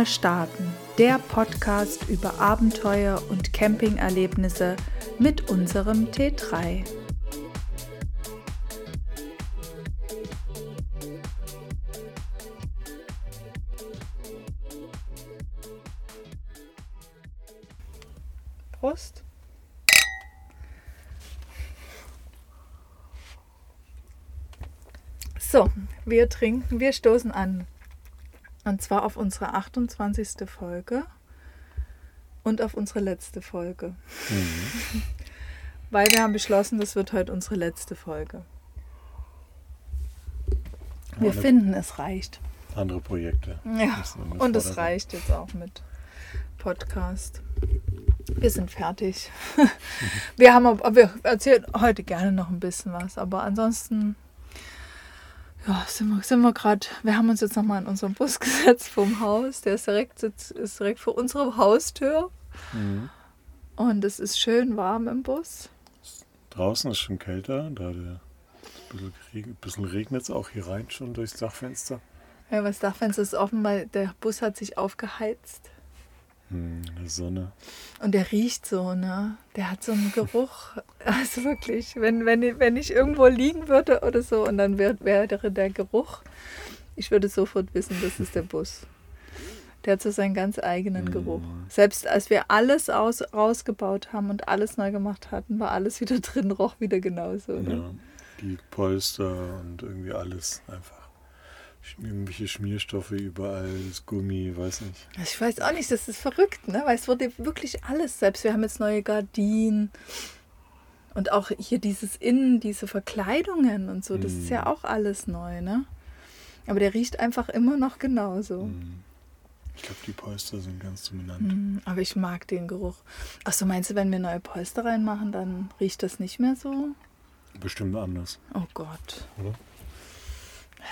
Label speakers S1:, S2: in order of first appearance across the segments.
S1: mal starten, der Podcast über Abenteuer und Campingerlebnisse mit unserem T3. Prost. So, wir trinken, wir stoßen an. Und zwar auf unsere 28. Folge und auf unsere letzte Folge. Mhm. Weil wir haben beschlossen, das wird heute unsere letzte Folge. Wir Andere, finden, es reicht.
S2: Andere Projekte.
S1: Ja, und es reicht jetzt auch mit Podcast. Wir sind fertig. wir haben, wir erzählen heute gerne noch ein bisschen was, aber ansonsten ja, sind wir, sind wir gerade, wir haben uns jetzt nochmal in unseren Bus gesetzt vom Haus. Der ist direkt, ist direkt vor unserer Haustür. Mhm. Und es ist schön warm im Bus.
S2: Draußen ist schon kälter, da der ein bisschen regnet es auch hier rein schon durchs Dachfenster.
S1: Ja, das Dachfenster ist offen, weil der Bus hat sich aufgeheizt.
S2: Hm, die Sonne.
S1: Und der riecht so, ne? Der hat so einen Geruch. Also wirklich, wenn, wenn, wenn ich irgendwo liegen würde oder so und dann wäre wär der Geruch, ich würde sofort wissen, das ist der Bus. Der hat so seinen ganz eigenen mhm. Geruch. Selbst als wir alles aus, rausgebaut haben und alles neu gemacht hatten, war alles wieder drin, roch wieder genauso. Ne?
S2: Ja, die Polster und irgendwie alles einfach irgendwelche Schmierstoffe überall, das Gummi, weiß nicht.
S1: Ich weiß auch nicht, das ist verrückt, ne? Weil es wurde wirklich alles selbst. Wir haben jetzt neue Gardinen und auch hier dieses Innen, diese Verkleidungen und so, das mm. ist ja mm. auch alles neu, ne? Aber der riecht einfach immer noch genauso. Mm.
S2: Ich glaube, die Polster sind ganz dominant.
S1: Mm, aber ich mag den Geruch. Achso, meinst du, wenn wir neue Polster reinmachen, dann riecht das nicht mehr so?
S2: Bestimmt anders.
S1: Oh Gott. Oder?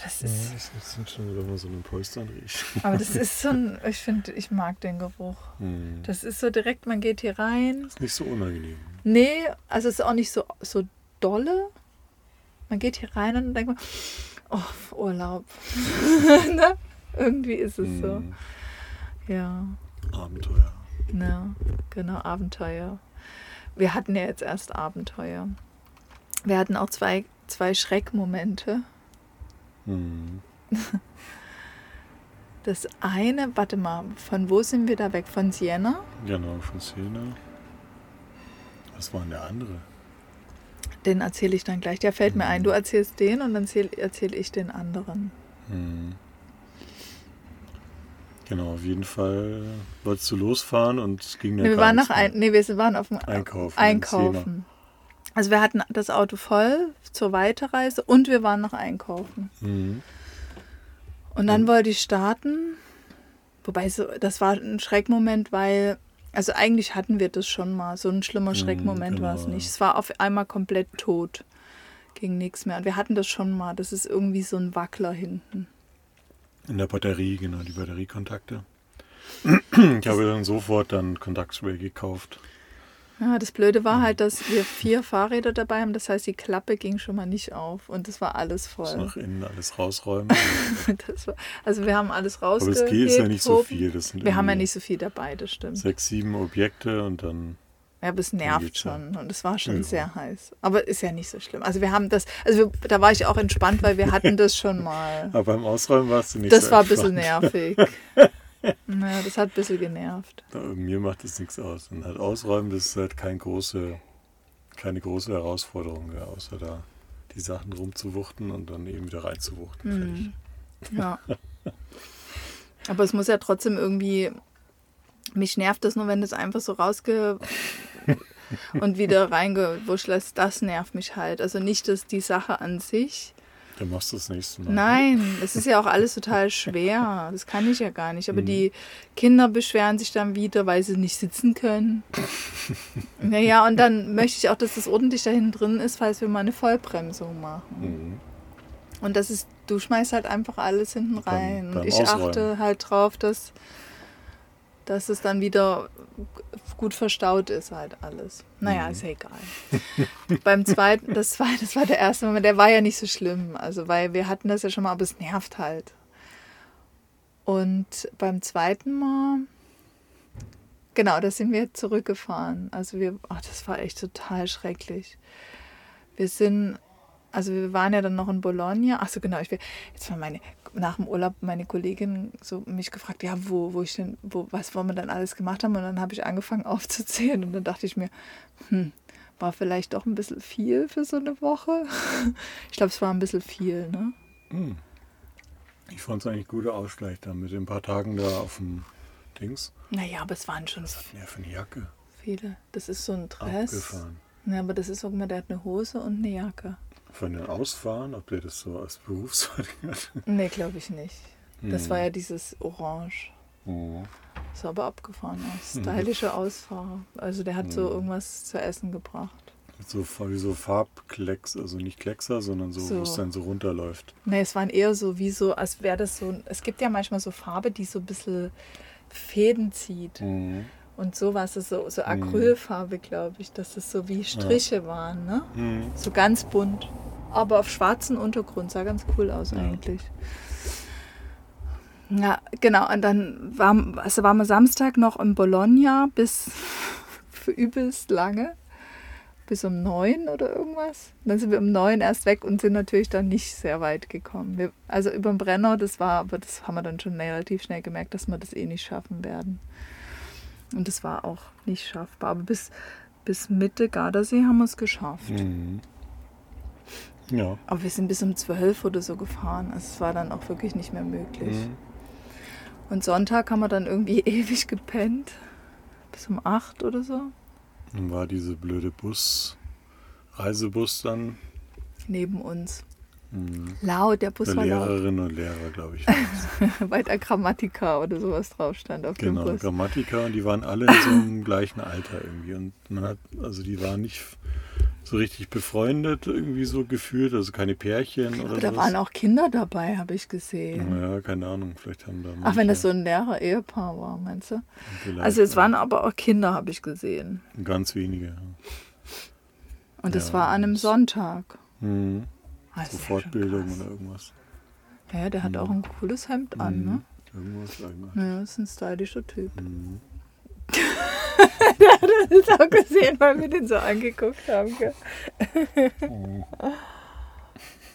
S2: das ist. Ja, das sind schon wieder mal so eine Polstern riecht.
S1: Aber das ist so ein, ich finde, ich mag den Geruch. Hm. Das ist so direkt, man geht hier rein. Das
S2: ist nicht so unangenehm.
S1: Nee, also es ist auch nicht so, so dolle. Man geht hier rein und denkt man, oh, Urlaub. ne? Irgendwie ist es so. Ja.
S2: Abenteuer.
S1: Ja, genau, Abenteuer. Wir hatten ja jetzt erst Abenteuer. Wir hatten auch zwei, zwei Schreckmomente. Hm. Das eine, warte mal, von wo sind wir da weg? Von Siena?
S2: Genau, von Siena. Was war denn der andere?
S1: Den erzähle ich dann gleich. Der fällt hm. mir ein. Du erzählst den und dann erzähle ich den anderen. Hm.
S2: Genau, auf jeden Fall wolltest du losfahren und es ging
S1: dann nee, wir waren nach ein, nee, wir waren auf dem Einkaufen. Einkaufen. Also wir hatten das Auto voll zur Weiterreise und wir waren noch einkaufen. Mhm. Und dann mhm. wollte ich starten. Wobei so, das war ein Schreckmoment, weil, also eigentlich hatten wir das schon mal. So ein schlimmer mhm, Schreckmoment genau. war es nicht. Es war auf einmal komplett tot. Ging nichts mehr. Und wir hatten das schon mal. Das ist irgendwie so ein Wackler hinten.
S2: In der Batterie, genau, die Batteriekontakte. Ich habe dann sofort dann Kontaktspray gekauft.
S1: Ja, das Blöde war halt, dass wir vier Fahrräder dabei haben. Das heißt, die Klappe ging schon mal nicht auf und es war alles voll.
S2: Nach innen alles rausräumen.
S1: war, also wir haben alles rausgeholt.
S2: Aber es geht ja nicht so viel. Das
S1: sind wir haben ja nicht so viel dabei, das stimmt.
S2: Sechs, sieben Objekte und dann.
S1: Ja, aber es nervt schon und es war schon ja. sehr heiß. Aber ist ja nicht so schlimm. Also wir haben das, also wir, da war ich auch entspannt, weil wir hatten das schon mal.
S2: Aber beim Ausräumen warst du nicht
S1: Das
S2: so
S1: war ein bisschen nervig. Naja, das hat ein bisschen genervt.
S2: Mir macht das nichts aus. Und halt ausräumen, das ist halt kein große, keine große Herausforderung, ja, außer da die Sachen rumzuwuchten und dann eben wieder reinzuwuchten.
S1: Mhm. Ja. Aber es muss ja trotzdem irgendwie. Mich nervt das nur, wenn das einfach so rausge. und wieder reingewurscht lässt. Das nervt mich halt. Also nicht, dass die Sache an sich
S2: dann machst du das nächste Mal.
S1: Nein, es ist ja auch alles total schwer. Das kann ich ja gar nicht. Aber mhm. die Kinder beschweren sich dann wieder, weil sie nicht sitzen können. naja, und dann möchte ich auch, dass das ordentlich da hinten drin ist, falls wir mal eine Vollbremsung machen. Mhm. Und das ist, du schmeißt halt einfach alles hinten rein. Beim, beim und ich Ausräumen. achte halt drauf, dass dass es dann wieder gut verstaut ist halt alles. Naja, mhm. ist ja egal. Beim zweiten, das war, das war der erste Moment, der war ja nicht so schlimm. Also, weil wir hatten das ja schon mal, aber es nervt halt. Und beim zweiten Mal, genau, da sind wir zurückgefahren. Also wir, ach, das war echt total schrecklich. Wir sind, also wir waren ja dann noch in Bologna. Ach so, genau, ich will, jetzt war meine, nach dem Urlaub meine Kollegin so mich gefragt, ja, wo, wo ich denn, wo, was wollen wir dann alles gemacht haben? Und dann habe ich angefangen aufzuzählen und dann dachte ich mir, hm, war vielleicht doch ein bisschen viel für so eine Woche. Ich glaube, es war ein bisschen viel, ne?
S2: Hm. Ich fand es eigentlich guter Ausgleich da mit den paar Tagen da auf dem Dings.
S1: Naja, aber es waren schon
S2: denn der für eine Jacke?
S1: viele. Das ist so ein Dress.
S2: Abgefahren.
S1: Ja, aber das ist auch immer, der hat eine Hose und eine Jacke.
S2: Von den Ausfahren, ob der das so als Berufswagen hat?
S1: Nee, glaube ich nicht. Das
S2: Hm.
S1: war ja dieses Orange.
S2: Oh.
S1: Sah aber abgefahren aus. Stylische Ausfahrer. Also der hat so
S2: Mhm.
S1: irgendwas zu essen gebracht.
S2: So, wie so Farbklecks, also nicht Kleckser, sondern so, wo es
S1: So.
S2: dann so runterläuft.
S1: Nee, es waren eher so wie so, als wäre das so. Es gibt ja manchmal so Farbe, die so ein bisschen Fäden zieht.
S2: Mhm.
S1: Und so war es so, so Acrylfarbe, glaube ich, dass es so wie Striche waren, ne?
S2: Mhm.
S1: So ganz bunt. Aber auf schwarzem Untergrund. Sah ganz cool aus
S2: Ja.
S1: eigentlich. Ja, genau. Und dann war, also waren wir Samstag noch in Bologna bis für übelst lange. Bis um neun oder irgendwas. Dann sind wir um neun erst weg und sind natürlich dann nicht sehr weit gekommen. Wir, also über den Brenner, das war, aber das haben wir dann schon relativ schnell gemerkt, dass wir das eh nicht schaffen werden. Und das war auch nicht schaffbar. Aber bis, bis Mitte Gardasee haben wir es geschafft.
S2: Mhm. Ja.
S1: Aber wir sind bis um 12 oder so gefahren. Also es war dann auch wirklich nicht mehr möglich.
S2: Mhm.
S1: Und Sonntag haben wir dann irgendwie ewig gepennt. Bis um 8 oder so.
S2: Dann war diese blöde Bus, Reisebus dann.
S1: Neben uns.
S2: Mhm.
S1: Laut, der Bus
S2: Für
S1: war laut.
S2: Lehrerinnen und Lehrer, glaube ich.
S1: Weil da Grammatika oder sowas drauf stand auf
S2: genau,
S1: dem Bus.
S2: Grammatiker und die waren alle in so einem gleichen Alter irgendwie. Und man hat, also die waren nicht so richtig befreundet irgendwie so gefühlt, also keine Pärchen oder
S1: Aber da
S2: sowas.
S1: waren auch Kinder dabei, habe ich gesehen.
S2: Ja, keine Ahnung, vielleicht haben da
S1: Ach, wenn das so ein Lehrer-Ehepaar war, meinst du?
S2: vielleicht,
S1: Also es
S2: ja,
S1: waren aber auch Kinder, habe ich gesehen.
S2: ganz wenige. Ja.
S1: Und das
S2: Ja,
S1: war an einem Sonntag.
S2: Mhm.
S1: Also schon
S2: Fortbildung oder irgendwas.
S1: Ja, der hat auch ein cooles Hemd an, ne?
S2: Mhm. Irgendwas, irgendwas.
S1: Ja, ist ein stylischer Typ.
S2: Mhm.
S1: Das ist auch gesehen, weil wir den so angeguckt haben. Gell?
S2: Mhm.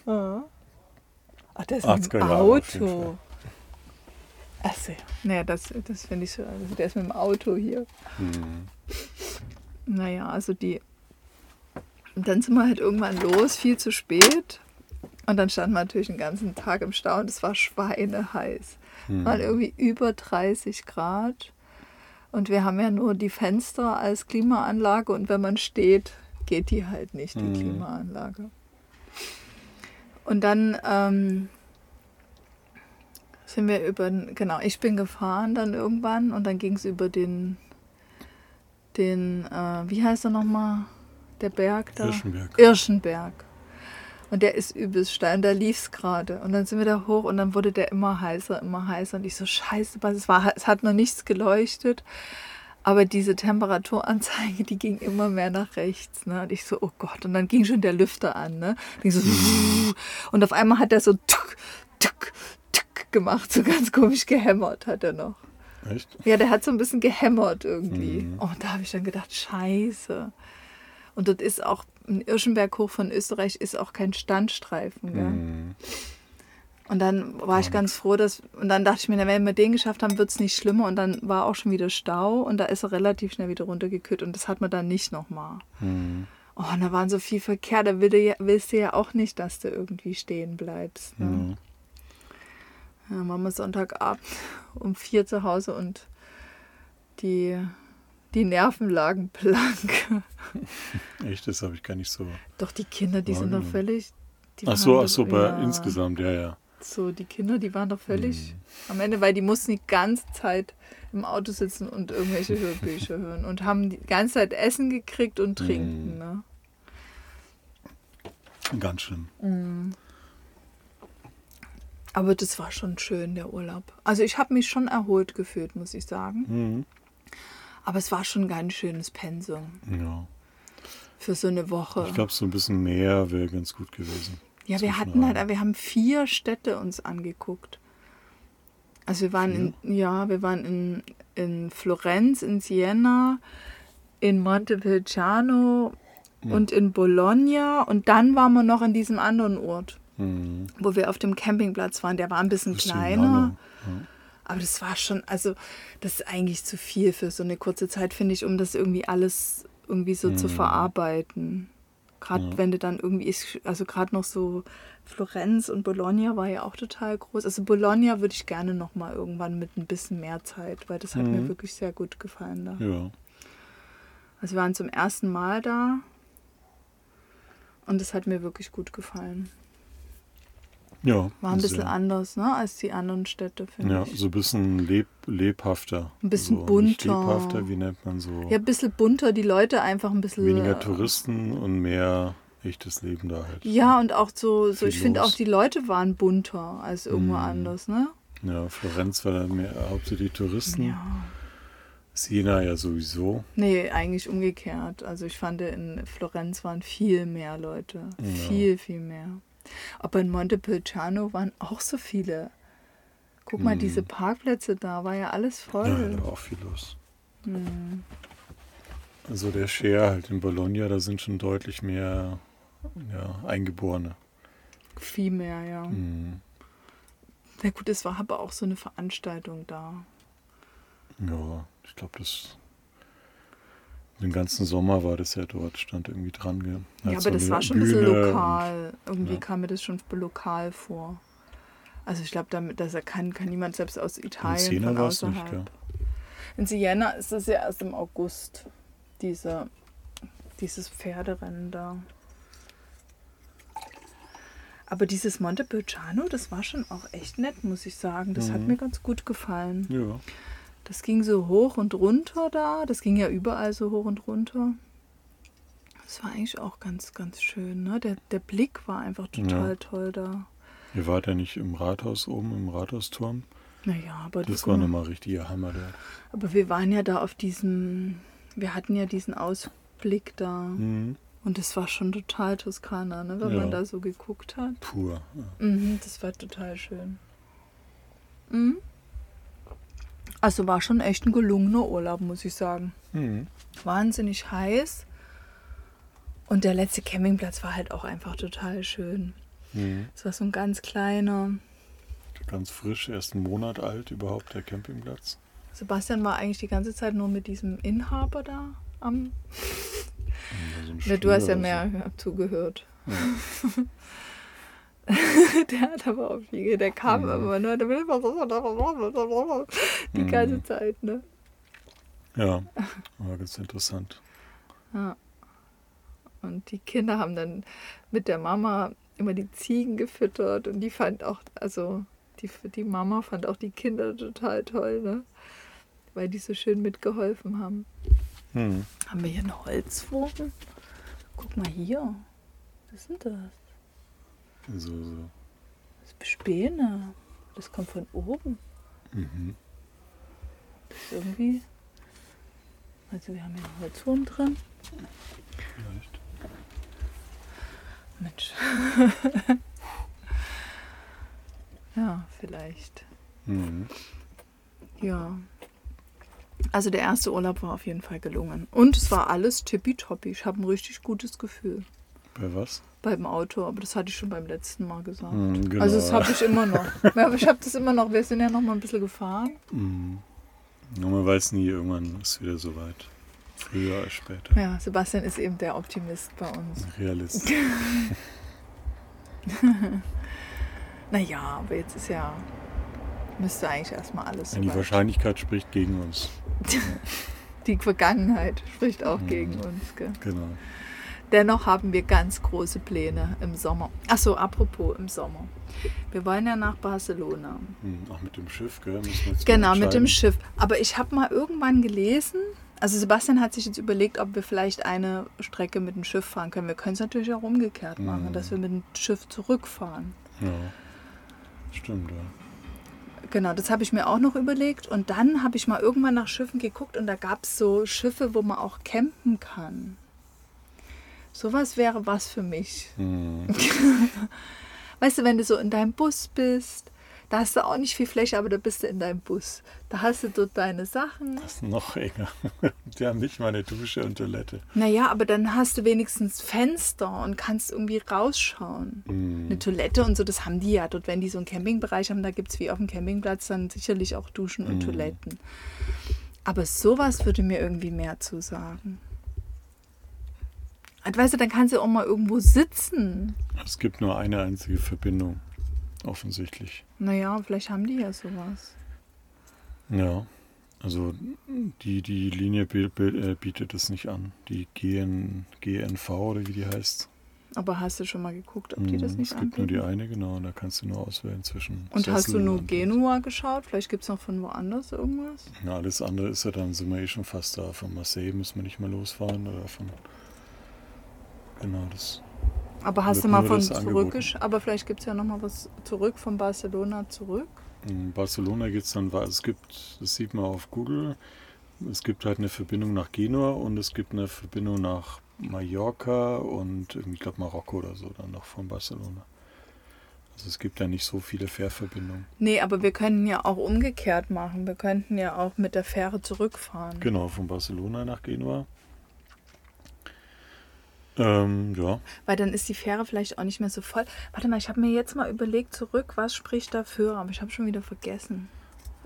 S1: Ja. Ach, der ist
S2: 80er
S1: mit dem
S2: Jahre auf jeden
S1: Auto. Achso, naja, das, das finde ich so. Also der ist mit dem Auto hier.
S2: Mhm.
S1: Naja, also die. Und dann sind wir halt irgendwann los, viel zu spät. Und dann standen wir natürlich den ganzen Tag im Stau und es war schweineheiß.
S2: Mhm.
S1: Waren irgendwie über 30 Grad. Und wir haben ja nur die Fenster als Klimaanlage und wenn man steht, geht die halt nicht, die
S2: Mhm.
S1: Klimaanlage. Und dann ähm, sind wir über, genau, ich bin gefahren dann irgendwann und dann ging es über den, den, äh, wie heißt er nochmal, der Berg da?
S2: Irschenberg.
S1: Irschenberg. Und der ist übelst steil und da lief es gerade. Und dann sind wir da hoch und dann wurde der immer heißer, immer heißer. Und ich so, scheiße, was es war, es hat noch nichts geleuchtet. Aber diese Temperaturanzeige, die ging immer mehr nach rechts. Ne? Und ich so, oh Gott. Und dann ging schon der Lüfter an. Ne? Ging so, und auf einmal hat er so tuck, tuck, tuck gemacht. So ganz komisch gehämmert hat er noch.
S2: Echt?
S1: Ja, der hat so ein bisschen gehämmert irgendwie.
S2: Mhm.
S1: Oh, da habe ich dann gedacht, scheiße. Und dort ist auch, ein Irschenberg hoch von Österreich ist auch kein Standstreifen. Gell?
S2: Mhm.
S1: Und dann war ich ganz froh, dass, und dann dachte ich mir, na, wenn wir den geschafft haben, wird es nicht schlimmer. Und dann war auch schon wieder Stau und da ist er relativ schnell wieder runtergekühlt und das hat man dann nicht nochmal.
S2: Mhm.
S1: Oh, und da waren so viel Verkehr, da willst du ja auch nicht, dass du irgendwie stehen bleibst. Ne?
S2: Mhm.
S1: Ja, waren wir Sonntagabend um vier zu Hause und die, die Nerven lagen blank.
S2: Echt, das habe ich gar nicht so.
S1: Doch die Kinder, die sind doch völlig. Die
S2: Ach so, ach so, bei
S1: ja,
S2: insgesamt, ja, ja.
S1: So, die Kinder, die waren doch völlig
S2: Hm.
S1: am Ende, weil die mussten die ganze Zeit im Auto sitzen und irgendwelche Hörbücher hören und haben die ganze Zeit Essen gekriegt und trinken.
S2: Hm.
S1: Ne?
S2: Ganz schlimm.
S1: Aber das war schon schön, der Urlaub. Also ich habe mich schon erholt gefühlt, muss ich sagen. Aber es war schon ein ganz schönes Pensum
S2: Ja.
S1: für so eine Woche.
S2: Ich glaube, so ein bisschen mehr wäre ganz gut gewesen.
S1: Ja, wir hatten halt, wir haben vier Städte uns angeguckt. Also wir waren in, ja, wir waren in, in Florenz, in Siena, in Montepulciano und in Bologna und dann waren wir noch in diesem anderen Ort,
S2: Mhm.
S1: wo wir auf dem Campingplatz waren. Der war ein bisschen kleiner.
S2: Ordnung.
S1: Aber das war schon, also das ist eigentlich zu viel für so eine kurze Zeit, finde ich, um das irgendwie alles irgendwie so zu verarbeiten. Gerade wenn du dann irgendwie, ist, also gerade noch so Florenz und Bologna war ja auch total groß. Also Bologna würde ich gerne noch mal irgendwann mit ein bisschen mehr Zeit, weil das hat mir wirklich sehr gut gefallen da.
S2: Ja.
S1: Also wir waren zum ersten Mal da und das hat mir wirklich gut gefallen.
S2: Ja.
S1: War ein bisschen
S2: sehr-
S1: anders, ne, als die anderen Städte, finde
S2: Ja,
S1: ich.
S2: so ein bisschen leb, lebhafter.
S1: Ein bisschen
S2: so,
S1: bunter.
S2: Lebhafter, wie nennt man so?
S1: Ja, ein bisschen bunter, die Leute einfach ein bisschen.
S2: Weniger Touristen und mehr echtes Leben da halt.
S1: Ja, und auch so, so ich finde auch die Leute waren bunter als irgendwo
S2: Mhm.
S1: anders, ne?
S2: Ja, Florenz war dann mehr hauptsächlich Touristen.
S1: Ja.
S2: Siena ja sowieso.
S1: Nee, eigentlich umgekehrt. Also ich fand, in Florenz waren viel mehr Leute.
S2: Ja.
S1: Viel, viel mehr. Aber in Montepulciano waren auch so viele. Guck mal,
S2: Mhm.
S1: diese Parkplätze da, war ja alles
S2: Ja,
S1: voll.
S2: da war auch viel los.
S1: Mhm.
S2: Also der Share halt in Bologna, da sind schon deutlich mehr ja, Eingeborene.
S1: Viel mehr, ja.
S2: Mhm.
S1: Na gut, es war aber auch so eine Veranstaltung da.
S2: Ja, ich glaube, das. Den ganzen Sommer war das ja dort, stand irgendwie dran. Gell?
S1: Ja,
S2: Hat
S1: aber
S2: so
S1: das war schon ein bisschen
S2: Bühne
S1: lokal. Irgendwie
S2: ja.
S1: kam mir das schon lokal vor. Also ich glaube, damit, dass er kann, kann niemand selbst aus
S2: Und in
S1: Italien
S2: Siena
S1: von
S2: nicht, gell?
S1: In Siena ist es ja erst im August, diese, dieses Pferderennen da. Aber dieses Montepulciano, das war schon auch echt nett, muss ich sagen. Das hat
S2: Mhm.
S1: mir ganz gut gefallen.
S2: Ja.
S1: Das ging so hoch und runter da. Das ging ja überall so hoch und runter. Das war eigentlich auch ganz, ganz schön. Ne? Der, der Blick war einfach total
S2: Ja.
S1: toll da.
S2: Ihr wart ja nicht im Rathaus oben, im Rathausturm.
S1: Naja, aber
S2: Das
S1: guck
S2: war
S1: mal.
S2: nochmal richtiger Hammer dort.
S1: Aber wir waren ja da auf diesem, wir hatten ja diesen Ausblick da.
S2: Mhm.
S1: Und das war schon total Toskana, ne? wenn
S2: Ja.
S1: man da so geguckt hat.
S2: Pur. Ja.
S1: Mhm, das war total schön. Mhm. Also war schon echt ein gelungener Urlaub, muss ich sagen.
S2: Mhm.
S1: Wahnsinnig heiß. Und der letzte Campingplatz war halt auch einfach total schön.
S2: Mhm.
S1: Es war so ein ganz kleiner.
S2: Ganz frisch, erst einen Monat alt überhaupt der Campingplatz.
S1: Sebastian war eigentlich die ganze Zeit nur mit diesem Inhaber da am.
S2: Da so
S1: Ja, du hast ja mehr zugehört.
S2: Ja.
S1: der hat aber auch viel, der kam
S2: Mhm.
S1: immer, ne? Der will immer die
S2: Mhm.
S1: ganze Zeit, ne?
S2: Ja, war ganz interessant.
S1: Ja. Und die Kinder haben dann mit der Mama immer die Ziegen gefüttert und die fand auch, also die, die Mama fand auch die Kinder total toll, ne? Weil die so schön mitgeholfen haben.
S2: Mhm.
S1: Haben wir hier einen Holzwurm? Guck mal hier. Was ist denn das?
S2: So, so.
S1: Das ist Späne. Das kommt von oben.
S2: Mhm.
S1: Das ist irgendwie. Also wir haben hier einen Holzwurm drin.
S2: Vielleicht.
S1: Mensch. ja, vielleicht.
S2: Mhm.
S1: Ja. Also der erste Urlaub war auf jeden Fall gelungen. Und es war alles tippitoppi. Ich habe ein richtig gutes Gefühl
S2: Bei was?
S1: beim Auto, aber das hatte ich schon beim letzten Mal gesagt.
S2: Mhm, genau.
S1: Also das habe ich immer noch. Aber ich habe das immer noch. Wir sind ja noch mal ein bisschen gefahren.
S2: Nur man weiß nie, irgendwann ist wieder soweit. Früher als später.
S1: Ja, Sebastian ist eben der Optimist bei uns.
S2: Realist.
S1: Naja, aber jetzt ist ja. Müsste eigentlich erstmal alles
S2: Ja, die. Wahrscheinlichkeit spricht gegen uns.
S1: Die Vergangenheit spricht auch
S2: Mhm.
S1: gegen uns. Gell?
S2: Genau.
S1: Dennoch haben wir ganz große Pläne im Sommer. Achso, apropos im Sommer. Wir wollen ja nach Barcelona.
S2: Mhm. Auch mit dem Schiff, gell?
S1: Genau, mit dem. Schiff. Aber ich habe mal irgendwann gelesen, also Sebastian hat sich jetzt überlegt, ob wir vielleicht eine Strecke mit dem Schiff fahren können. Wir können es natürlich auch umgekehrt machen,
S2: Mhm.
S1: dass wir mit dem Schiff zurückfahren.
S2: Ja. Stimmt, ja.
S1: Genau, das habe ich mir auch noch überlegt. Und dann habe ich mal irgendwann nach Schiffen geguckt und da gab es so Schiffe, wo man auch campen kann. Sowas wäre was für mich.
S2: Mhm.
S1: Weißt du, wenn du so in deinem Bus bist, Da hast du auch nicht viel Fläche, aber da bist du in deinem Bus. Da hast du dort deine Sachen.
S2: Das ist noch enger. Die haben nicht mal eine Dusche und Toilette.
S1: Naja, aber dann hast du wenigstens Fenster und kannst irgendwie rausschauen.
S2: Mm.
S1: Eine Toilette und so, das haben die ja. Dort, wenn die so einen Campingbereich haben, da gibt es wie auf dem Campingplatz dann sicherlich auch Duschen und
S2: Mhm.
S1: Toiletten. Aber sowas würde mir irgendwie mehr zusagen. Weißt du, dann kannst du auch mal irgendwo sitzen.
S2: Es gibt nur eine einzige Verbindung, offensichtlich.
S1: Naja, vielleicht haben die ja sowas.
S2: Ja, also die, die Linie äh, bietet es nicht an. Die GN, GNV oder wie die heißt.
S1: Aber hast du schon mal geguckt, ob die das
S2: Mhm,
S1: nicht
S2: Es gibt nur die
S1: anbieten?
S2: eine, genau, und da kannst du nur auswählen zwischen.
S1: Und hast du
S2: Sessel
S1: nur Genua geschaut? Vielleicht gibt es noch von woanders irgendwas?
S2: Ja, alles andere ist ja dann, sind wir eh schon fast da. Von Marseille müssen wir nicht mehr losfahren oder von. Genau, das.
S1: Aber hast du mal von zurückgeschaut? Aber vielleicht gibt es ja noch mal was zurück von Barcelona zurück.
S2: In Barcelona geht es dann, wa- es gibt, das sieht man auf Google, es gibt halt eine Verbindung nach Genua und es gibt eine Verbindung nach Mallorca und ich glaube Marokko oder so dann noch von Barcelona. Also es gibt ja nicht so viele Fährverbindungen.
S1: Nee, aber wir könnten ja auch umgekehrt machen. Wir könnten ja auch mit der Fähre zurückfahren.
S2: Genau, von Barcelona nach Genua. Ähm, ja,
S1: Weil dann ist die Fähre vielleicht auch nicht mehr so voll. Warte mal, ich habe mir jetzt mal überlegt zurück, was spricht dafür, aber ich habe schon wieder vergessen.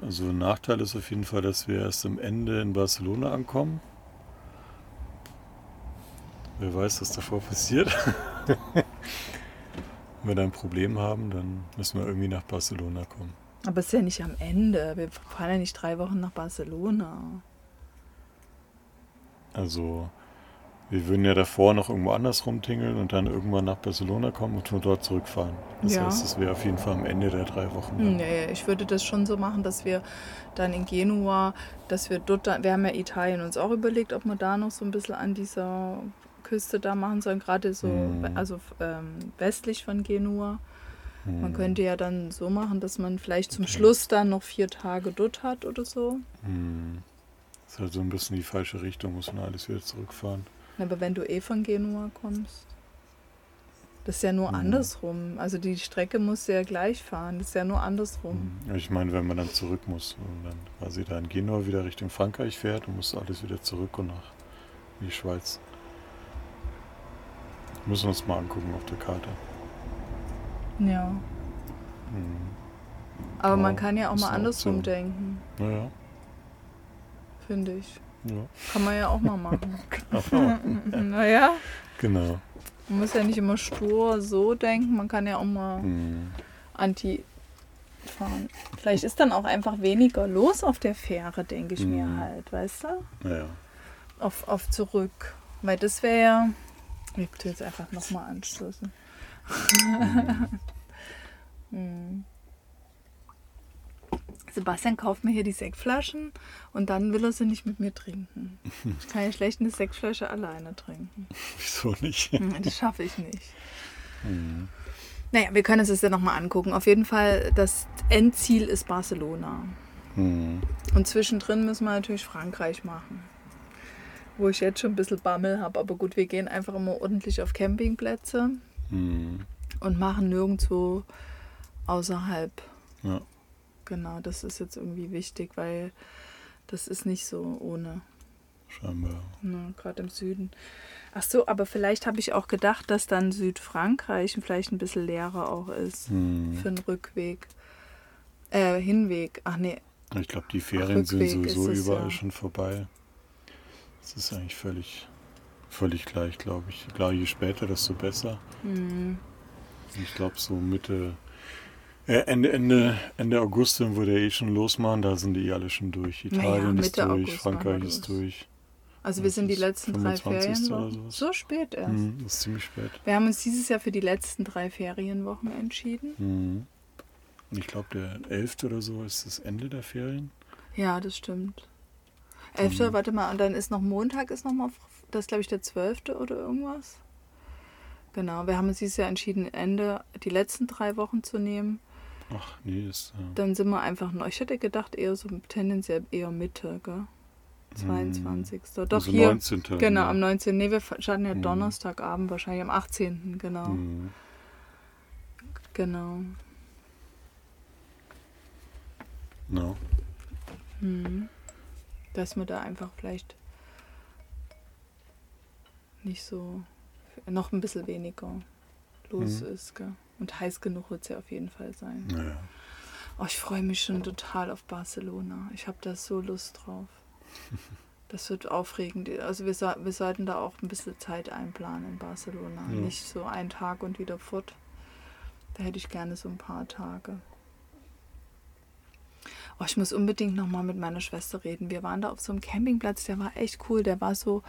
S2: also Nachteil ist auf jeden Fall, dass wir erst am Ende in Barcelona ankommen. Wer weiß, was davor passiert. Wenn wir da ein Problem haben, dann müssen wir irgendwie nach Barcelona kommen.
S1: Aber es ist ja nicht am Ende. Wir fahren ja nicht drei Wochen nach Barcelona.
S2: Also wir würden ja davor noch irgendwo anders rumtingeln und dann irgendwann nach Barcelona kommen und von dort zurückfahren. Das
S1: Ja.
S2: heißt, es wäre auf jeden Fall am Ende der drei Wochen. dann.
S1: Nee, ich würde das schon so machen, dass wir dann in Genua, dass wir dort, dann, wir haben ja Italien uns auch überlegt, ob wir da noch so ein bisschen an dieser Küste da machen sollen, gerade so,
S2: Mhm.
S1: also ähm, westlich von Genua. Man
S2: Hm.
S1: könnte ja dann so machen, dass man vielleicht zum
S2: Okay.
S1: Schluss dann noch vier Tage dort hat oder so.
S2: Hm. Das ist halt so ein bisschen die falsche Richtung, muss man alles wieder zurückfahren.
S1: Aber wenn du eh von Genua kommst, das ist ja nur
S2: Mhm.
S1: andersrum. Also die Strecke muss ja gleich fahren, das ist ja nur andersrum.
S2: Hm. Ich meine, wenn man dann zurück muss und dann quasi da in Genua wieder Richtung Frankreich fährt und muss alles wieder zurück und nach in die Schweiz. Müssen wir uns mal angucken auf der Karte.
S1: Ja.
S2: Hm.
S1: Aber
S2: Ja,
S1: man kann ja auch mal andersrum denken,
S2: Naja,
S1: finde ich.
S2: Ja,
S1: Kann man ja auch mal machen.
S2: genau.
S1: naja,
S2: genau.
S1: man muss ja nicht immer stur so denken, man kann ja auch mal
S2: Hm.
S1: anti fahren. Vielleicht ist dann auch einfach weniger los auf der Fähre, denke ich mir
S2: Mhm.
S1: halt, weißt du?
S2: Naja.
S1: Auf, auf zurück. Weil das wäre ja. Ich tue jetzt einfach nochmal anstoßen. Hm. Sebastian kauft mir hier die Sektflaschen und dann will er sie nicht mit mir trinken. Ich kann ja schlecht eine Sektflasche alleine trinken.
S2: Wieso nicht?
S1: Hm, Das schaffe ich nicht.
S2: Hm.
S1: Naja, wir können uns das ja nochmal angucken. Auf jeden Fall, das Endziel ist Barcelona.
S2: Hm.
S1: Und zwischendrin müssen wir natürlich Frankreich machen. Wo ich jetzt schon ein bisschen Bammel habe. Aber gut, wir gehen einfach immer ordentlich auf Campingplätze
S2: Hm.
S1: und machen nirgendwo außerhalb.
S2: Ja.
S1: Genau, das ist jetzt irgendwie wichtig, weil das ist nicht so ohne.
S2: Scheinbar.
S1: Ne, Gerade im Süden. Ach so, aber vielleicht habe ich auch gedacht, dass dann Südfrankreich vielleicht ein bisschen leerer auch ist
S2: Hm.
S1: für den Rückweg. Äh, Hinweg. Ach nee,
S2: Ich glaube, die Ferien sind
S1: Rückweg
S2: sowieso
S1: es,
S2: überall
S1: ja.
S2: schon vorbei. Es ist eigentlich völlig, völlig gleich, glaube ich. Klar, je später, desto besser.
S1: hm,
S2: Ich glaube, so Mitte, äh, Ende, Ende, Ende August, wenn wir da eh schon losmachen, da sind die eh alle schon durch.
S1: Naja,
S2: Italien ist
S1: Mitte
S2: durch,
S1: August
S2: Frankreich ist durch.
S1: Also wir sind die
S2: ist
S1: letzten drei
S2: 25. oder
S1: Ferienwochen. So spät erst.
S2: Hm, das ist ziemlich spät.
S1: Wir haben uns dieses Jahr für die letzten drei Ferienwochen entschieden.
S2: Hm. Und ich glaube, der 11. oder so ist das Ende der Ferien.
S1: Ja, das stimmt. Elfter,
S2: Mhm.
S1: warte mal, und dann ist noch Montag, ist noch mal, das ist glaube ich der zwölfte oder irgendwas. Genau, wir haben uns dieses Jahr entschieden, Ende, die letzten drei Wochen zu nehmen.
S2: Ach, nee, ist. Äh,
S1: Dann sind wir einfach noch, ich hätte gedacht, eher so tendenziell eher Mitte, gell? 22. Doch
S2: also
S1: hier.
S2: 19.
S1: Genau,
S2: ja.
S1: am 19. Nee, wir starten ja
S2: Mhm.
S1: Donnerstagabend, wahrscheinlich am 18. Genau.
S2: Hm.
S1: Genau. Hm. Dass man da einfach vielleicht nicht so noch ein bisschen weniger los
S2: Mhm.
S1: ist. Gell? Und heiß genug wird es ja auf jeden Fall sein.
S2: Naja.
S1: Oh, ich freue mich schon total auf Barcelona. Ich habe da so Lust drauf. Das wird aufregend. Also wir, so- wir sollten da auch ein bisschen Zeit einplanen in Barcelona.
S2: Ja.
S1: Nicht so ein Tag und wieder fort. Da hätte ich gerne so ein paar Tage. Oh, ich muss unbedingt nochmal mit meiner Schwester reden. Wir waren da auf so einem Campingplatz, der war echt cool. Der war so,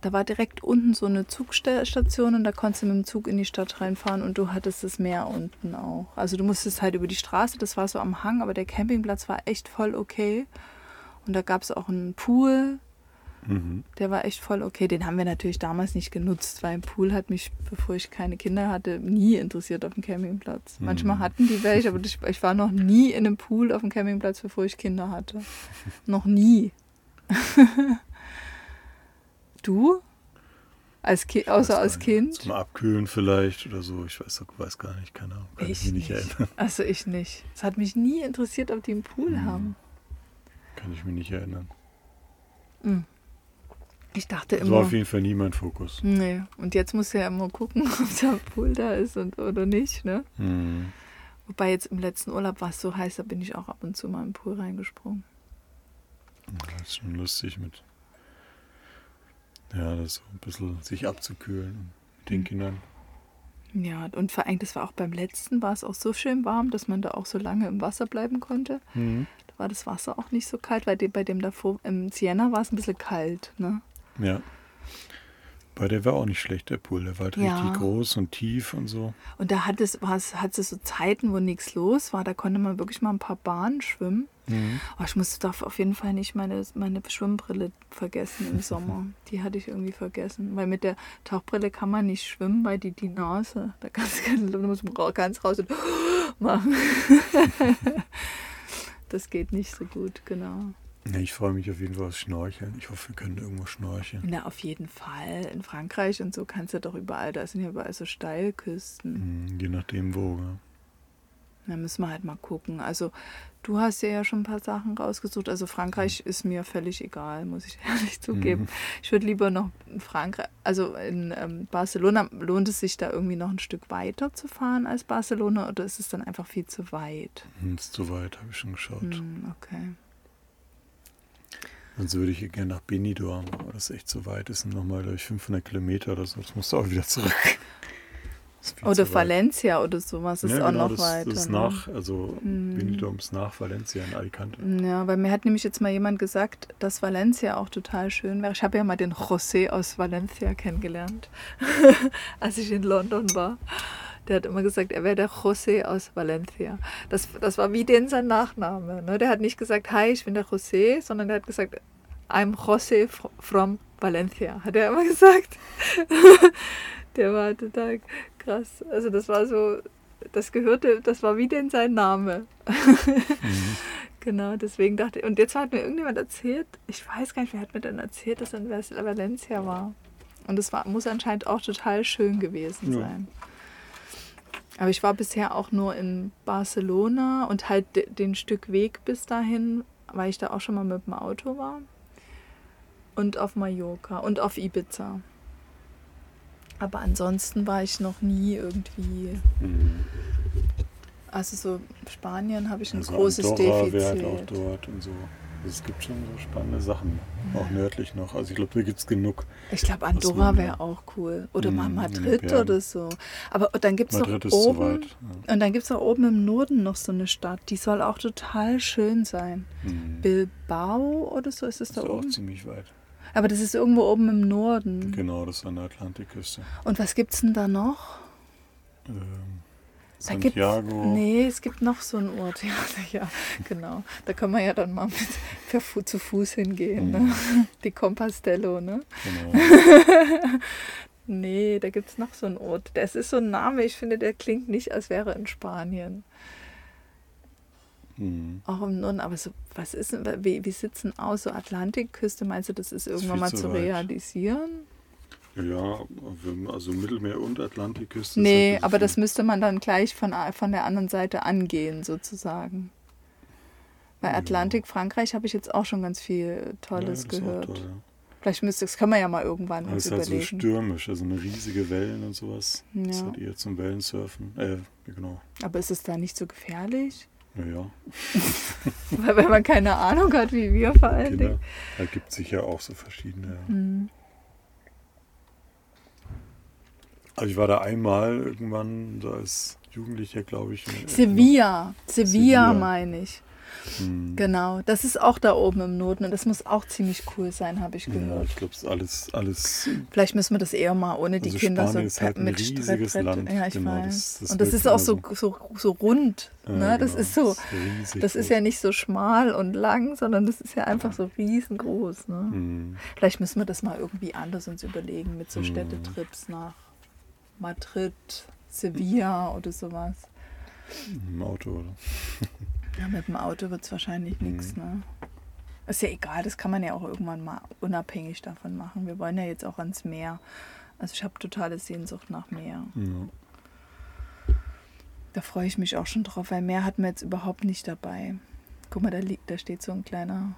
S1: da war direkt unten so eine Zugstation und da konntest du mit dem Zug in die Stadt reinfahren und du hattest das Meer unten auch. Also du musstest halt über die Straße, das war so am Hang, aber der Campingplatz war echt voll okay. Und da gab es auch einen Pool,
S2: Mhm.
S1: der war echt voll okay. Den haben wir natürlich damals nicht genutzt, weil ein Pool hat mich, bevor ich keine Kinder hatte, nie interessiert auf dem Campingplatz.
S2: Mhm.
S1: Manchmal hatten die welche, aber ich, ich war noch nie in einem Pool auf dem Campingplatz, bevor ich Kinder hatte. noch nie. du? Als Ki
S2: Ich
S1: außer als. Kind?
S2: Zum Abkühlen vielleicht oder so. Ich weiß, weiß gar nicht, keine Ahnung. Kann ich, mich nicht erinnern.
S1: Also ich nicht. Es hat mich nie interessiert, ob die einen Pool
S2: Mhm.
S1: haben.
S2: Kann ich mich nicht erinnern.
S1: Mhm. Ich dachte
S2: Das war
S1: immer.
S2: auf jeden Fall nie mein Fokus.
S1: Nee, und jetzt musst du ja immer gucken, ob ein Pool da ist und, oder nicht, ne?
S2: Mhm.
S1: Wobei jetzt im letzten Urlaub war es so heiß, da bin ich auch ab und zu mal im Pool reingesprungen.
S2: Das ist schon lustig mit. Ja, das so ein bisschen sich abzukühlen mit den
S1: Mhm.
S2: Kindern.
S1: Ja, und vor allem, das war auch beim letzten, war es auch so schön warm, dass man da auch so lange im Wasser bleiben konnte.
S2: Mhm.
S1: Da war das Wasser auch nicht so kalt, weil bei dem davor, im Siena war es ein bisschen kalt, ne?
S2: Ja. Bei der war auch nicht schlecht, der Pool. Der war halt
S1: Ja.
S2: richtig groß und tief und so.
S1: Und da hat es, war es, hat es so Zeiten, wo nichts los war, da konnte man wirklich mal ein paar Bahnen schwimmen.
S2: Mhm.
S1: Oh, ich musste doch auf jeden Fall nicht meine, meine Schwimmbrille vergessen im Sommer. Die hatte ich irgendwie vergessen. Weil mit der Tauchbrille kann man nicht schwimmen, weil die die Nase, da kannst du muss man ganz raus und machen. das geht nicht so gut, genau.
S2: Ja, ich freue mich auf jeden Fall aufs Schnorcheln. Ich hoffe, wir können irgendwo schnorcheln.
S1: Na, auf jeden Fall. In Frankreich und so kannst du doch überall, da sind ja überall so Steilküsten.
S2: Mhm, Je nachdem wo. Ja.
S1: Da müssen wir halt mal gucken. Also, du hast ja schon ein paar Sachen rausgesucht. Also, Frankreich ist mir völlig egal, muss ich ehrlich zugeben.
S2: Mhm.
S1: Ich würde lieber noch in Frankreich, also in ähm, Barcelona, lohnt es sich da irgendwie noch ein Stück weiter zu fahren als Barcelona oder ist es dann einfach viel zu weit?
S2: Hm, Ist zu weit, habe ich schon geschaut.
S1: Hm, okay.
S2: Sonst würde ich gerne nach Benidorm, aber das ist echt zu weit. Das sind nochmal, glaube ich, 500 Kilometer oder so. Das musst du auch wieder zurück.
S1: Oder
S2: weit.
S1: Valencia oder sowas ist
S2: ja,
S1: auch
S2: genau,
S1: noch
S2: das,
S1: weiter.
S2: Das ist
S1: ne?
S2: nach, also
S1: Hm.
S2: Benidorm ist nach Valencia in Alicante.
S1: Ja, weil mir hat nämlich jetzt mal jemand gesagt, dass Valencia auch total schön wäre. Ich habe ja mal den José aus Valencia kennengelernt, als ich in London war. Der hat immer gesagt, er wäre der José aus Valencia. Das, das war wie den sein Nachname. Ne? Der hat nicht gesagt, hi, ich bin der José, sondern der hat gesagt, I'm José fr- from Valencia, hat er immer gesagt. Der war total krass. Also das war so, das gehörte, das war wie denn sein Name.
S2: Mhm.
S1: Genau, deswegen dachte ich, und jetzt hat mir irgendjemand erzählt, ich weiß gar nicht, wer hat mir denn erzählt, dass er in Val- Valencia war. Und es war, muss anscheinend auch total schön gewesen
S2: Ja.
S1: sein. Aber ich war bisher auch nur in Barcelona und halt de- den Stück Weg bis dahin, weil ich da auch schon mal mit dem Auto war. Und auf Mallorca und auf Ibiza. Aber ansonsten war ich noch nie irgendwie.
S2: Mhm.
S1: Also so Spanien habe ich ein
S2: Also
S1: großes
S2: Andorra wäre halt auch
S1: Defizit.
S2: dort und so. Also es gibt schon so spannende Sachen, auch nördlich noch. Also ich glaube, da gibt es genug.
S1: Ich glaube, Andorra wäre auch cool. Oder mal
S2: den
S1: Madrid oder so. Aber dann gibt es noch
S2: ist
S1: oben.
S2: Ja.
S1: Und dann gibt es auch oben im Norden noch so eine Stadt. Die soll auch total schön sein.
S2: Mhm.
S1: Bilbao oder so ist es
S2: ist
S1: da
S2: auch
S1: oben.
S2: ziemlich weit.
S1: Aber das ist irgendwo oben im Norden.
S2: Genau, das ist an der Atlantikküste.
S1: Und was gibt's denn da noch?
S2: Ähm, Santiago.
S1: nee, es gibt noch so einen Ort. Ja, ja, genau. Da kann man ja dann mal mit, per Fu zu Fuß hingehen. Ne?
S2: Mhm.
S1: Die Compostelo, ne?
S2: Genau.
S1: Nee, da gibt es noch so einen Ort. Das ist so ein Name, ich finde, der klingt nicht, als wäre in Spanien.
S2: Mhm.
S1: Auch im Norden, aber so, was ist wie, wie sieht's denn aus? So Atlantikküste, meinst du, das ist irgendwann
S2: viel
S1: mal
S2: zu weit.
S1: realisieren?
S2: Ja, wir- also Mittelmeer und Atlantikküste. ist
S1: Nee, aber das müsste man dann gleich von, von der anderen Seite angehen, sozusagen. Bei Atlantik Frankreich habe ich jetzt auch schon ganz viel Tolles
S2: ja, das ist
S1: gehört.
S2: toll, ja.
S1: Vielleicht müsste, das kann man ja mal irgendwann
S2: Aber
S1: uns
S2: es ist halt so stürmisch, also eine riesige Wellen und sowas. Das ist
S1: Ja.
S2: halt eher zum Wellensurfen. Äh, ja, genau.
S1: Aber ist es da nicht so gefährlich?
S2: Naja,
S1: Weil wenn man keine Ahnung hat, wie wir vor allen
S2: Kinder.
S1: Dingen.
S2: Da gibt es sicher auch so verschiedene.
S1: Hm.
S2: Also ich war da einmal irgendwann, so als Jugendlicher, glaube ich.
S1: Sevilla. Sevilla
S2: Sevilla.
S1: meine ich.
S2: Hm.
S1: Genau. Das ist auch da oben im Norden und das muss auch ziemlich cool sein, habe ich
S2: Ja,
S1: gehört.
S2: ich glaube, es ist alles, alles
S1: Vielleicht müssen wir das eher mal ohne die
S2: Also
S1: Kinder so
S2: Spanien ist halt
S1: mit
S2: riesiges
S1: Strittbrett-
S2: Land.
S1: Ja, ich
S2: Genau,
S1: weiß.
S2: das- das
S1: und das ist auch so, so, so rund.
S2: Ja,
S1: ne? Das
S2: genau,
S1: ist so.
S2: riesig
S1: Das ist ja nicht so schmal und lang, sondern das ist ja einfach so riesengroß. Ne?
S2: Hm.
S1: Vielleicht müssen wir das mal irgendwie anders uns überlegen mit so
S2: Mhm.
S1: Städtetrips nach Madrid, Sevilla oder sowas.
S2: Im Auto, oder?
S1: Ja, mit dem Auto wird es wahrscheinlich
S2: Mhm.
S1: nichts. Ne? Ist ja egal, das kann man ja auch irgendwann mal unabhängig davon machen. Wir wollen ja jetzt auch ans Meer. Also ich habe totale Sehnsucht nach Meer.
S2: Ja.
S1: Da freue ich mich auch schon drauf, weil Meer hatten wir jetzt überhaupt nicht dabei. Guck mal, da liegt, da steht so ein kleiner,